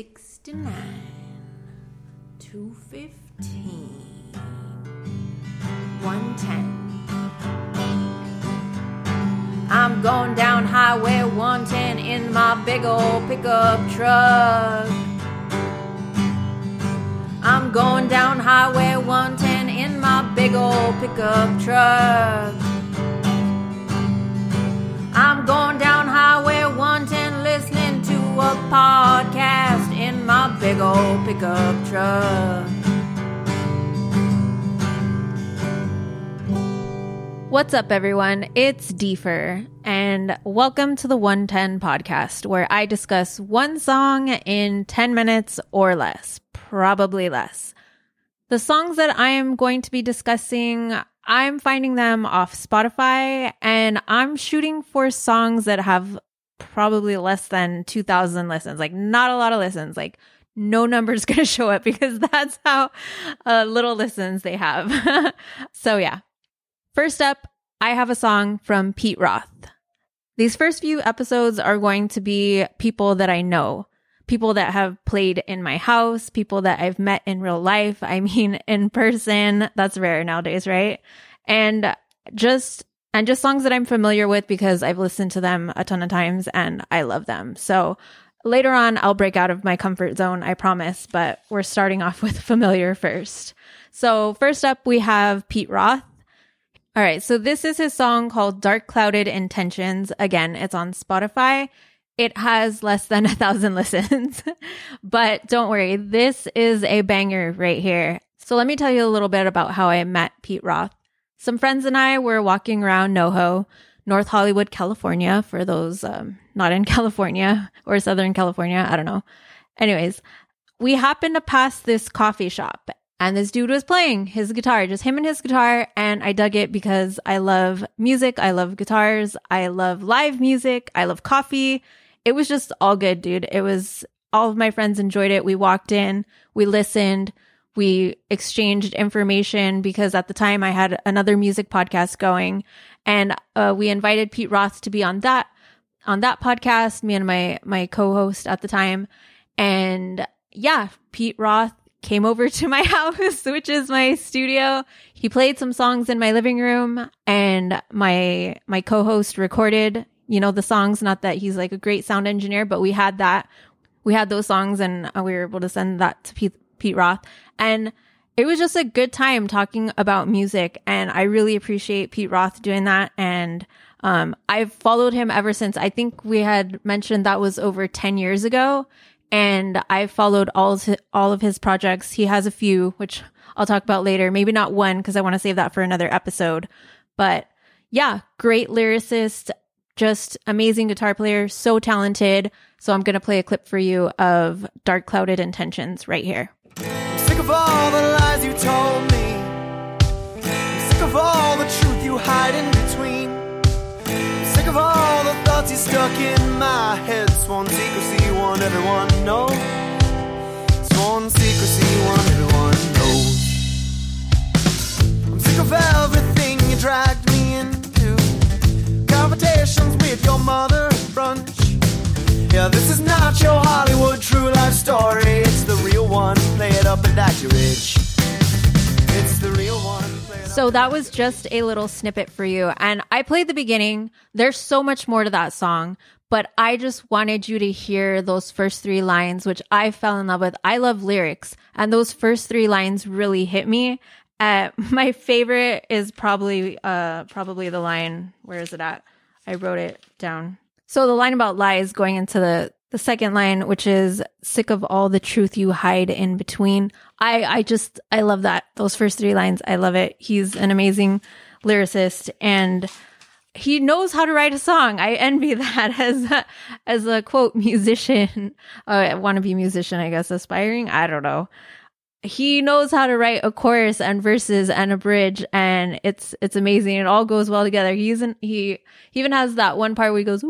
69, 215, 110. I'm going down Highway 110 in my big old pickup truck. I'm going down Highway 110 in my big old pickup truck. I'm going down Highway 110 listening to a podcast big old pickup truck. What's up, everyone? It's Deefur, and welcome to the 110 podcast, where I discuss one song in 10 minutes or less, probably less. The songs that I am going to be discussing, I'm finding them off Spotify, and I'm shooting for songs that have probably less than 2,000 listens, like not a lot of listens, like no number's going to show up because that's how uh, little listens they have. so, yeah. First up, I have a song from Pete Roth. These first few episodes are going to be people that I know, people that have played in my house, people that I've met in real life. I mean, in person. That's rare nowadays, right? And just, and just songs that I'm familiar with because I've listened to them a ton of times and I love them. So later on, I'll break out of my comfort zone, I promise, but we're starting off with familiar first. So first up, we have Pete Roth. All right, so this is his song called Dark Clouded Intentions. Again, it's on Spotify. It has less than a thousand listens, but don't worry, this is a banger right here. So let me tell you a little bit about how I met Pete Roth. Some friends and I were walking around NoHo, North Hollywood, California, for those um, not in California or Southern California. I don't know. Anyways, we happened to pass this coffee shop and this dude was playing his guitar, just him and his guitar. And I dug it because I love music. I love guitars. I love live music. I love coffee. It was just all good, dude. It was all of my friends enjoyed it. We walked in, we listened, we exchanged information because at the time I had another music podcast going and uh, we invited Pete Roth to be on that, on that podcast, me and my, my co-host at the time. And yeah, Pete Roth came over to my house, which is my studio. He played some songs in my living room and my, my co-host recorded, you know, the songs. Not that he's like a great sound engineer, but we had that. We had those songs and we were able to send that to Pete, Pete Roth. And it was just a good time talking about music. And I really appreciate Pete Roth doing that. And, um, I've followed him ever since. I think we had mentioned that was over 10 years ago and I've followed all of his, all of his projects. He has a few, which I'll talk about later. Maybe not one because I want to save that for another episode. But yeah, great lyricist, just amazing guitar player, so talented. So I'm going to play a clip for you of Dark Clouded Intentions right here. Of all the lies you told me. I'm sick of all the truth you hide in between. I'm sick of all the thoughts you stuck in my head. Sworn secrecy, one everyone knows. Sworn secrecy, one everyone knows. I'm sick of everything you dragged me into. Conversations with your mother at brunch. Yeah, this is not your Hollywood true life story. So that was just a little snippet for you. And I played the beginning. There's so much more to that song, but I just wanted you to hear those first three lines, which I fell in love with. I love lyrics and those first three lines really hit me. Uh, my favorite is probably, uh, probably the line. Where is it at? I wrote it down. So the line about lies going into the the second line, which is sick of all the truth you hide in between. I I just I love that. Those first three lines, I love it. He's an amazing lyricist and he knows how to write a song. I envy that as a, as a quote musician, uh, wannabe musician, I guess, aspiring. I don't know he knows how to write a chorus and verses and a bridge and it's it's amazing it all goes well together he's in, he he even has that one part where he goes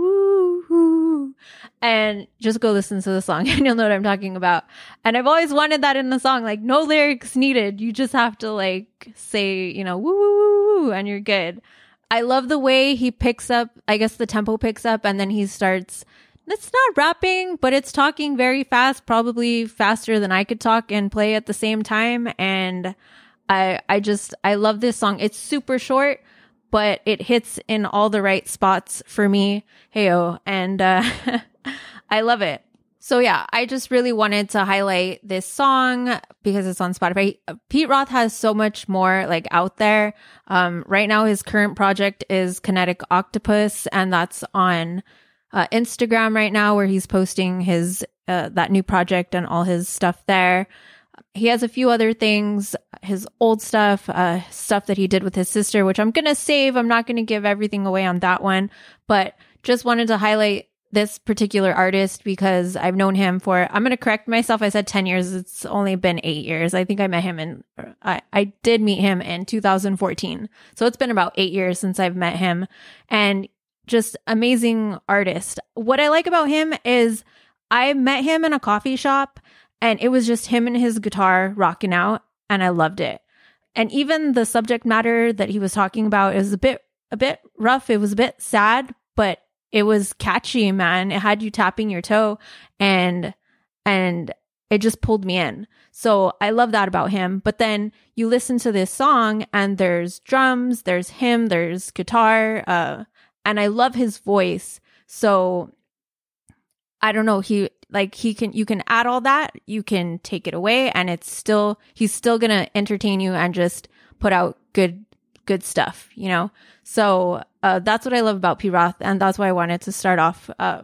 and just go listen to the song and you'll know what i'm talking about and i've always wanted that in the song like no lyrics needed you just have to like say you know woo woo woo, and you're good i love the way he picks up i guess the tempo picks up and then he starts it's not rapping, but it's talking very fast, probably faster than I could talk and play at the same time. And I, I just, I love this song. It's super short, but it hits in all the right spots for me. Heyo. And, uh, I love it. So yeah, I just really wanted to highlight this song because it's on Spotify. Pete Roth has so much more like out there. Um, right now his current project is Kinetic Octopus and that's on uh, Instagram right now where he's posting his, uh, that new project and all his stuff there. He has a few other things, his old stuff, uh, stuff that he did with his sister, which I'm going to save. I'm not going to give everything away on that one, but just wanted to highlight this particular artist because I've known him for, I'm going to correct myself. I said 10 years. It's only been eight years. I think I met him in, I, I did meet him in 2014. So it's been about eight years since I've met him and just amazing artist. What I like about him is I met him in a coffee shop and it was just him and his guitar rocking out and I loved it. And even the subject matter that he was talking about is a bit, a bit rough. It was a bit sad, but it was catchy, man. It had you tapping your toe and, and it just pulled me in. So I love that about him. But then you listen to this song and there's drums, there's him, there's guitar, uh, and I love his voice. So I don't know, he like he can you can add all that, you can take it away and it's still he's still going to entertain you and just put out good good stuff, you know? So uh, that's what I love about P. Roth. And that's why I wanted to start off. Uh,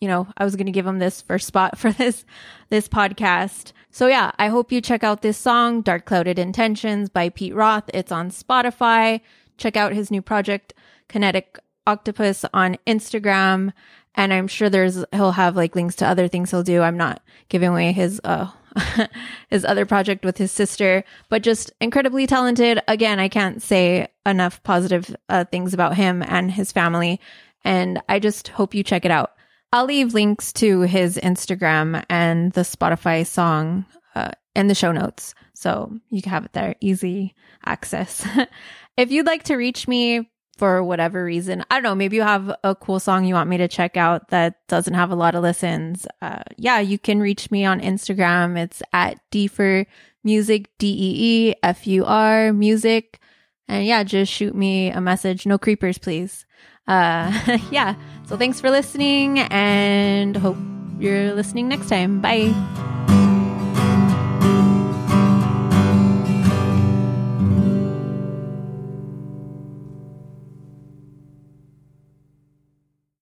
you know, I was going to give him this first spot for this, this podcast. So yeah, I hope you check out this song, Dark Clouded Intentions by Pete Roth. It's on Spotify. Check out his new project, Kinetic Octopus on Instagram. And I'm sure there's, he'll have like links to other things he'll do. I'm not giving away his, uh, his other project with his sister, but just incredibly talented. Again, I can't say enough positive uh, things about him and his family. And I just hope you check it out. I'll leave links to his Instagram and the Spotify song uh, in the show notes. So you can have it there, easy access. if you'd like to reach me, for whatever reason. I don't know. Maybe you have a cool song you want me to check out that doesn't have a lot of listens. Uh, yeah, you can reach me on Instagram. It's at Deefur Music, D E E F U R Music. And yeah, just shoot me a message. No creepers, please. Uh, yeah. So thanks for listening and hope you're listening next time. Bye.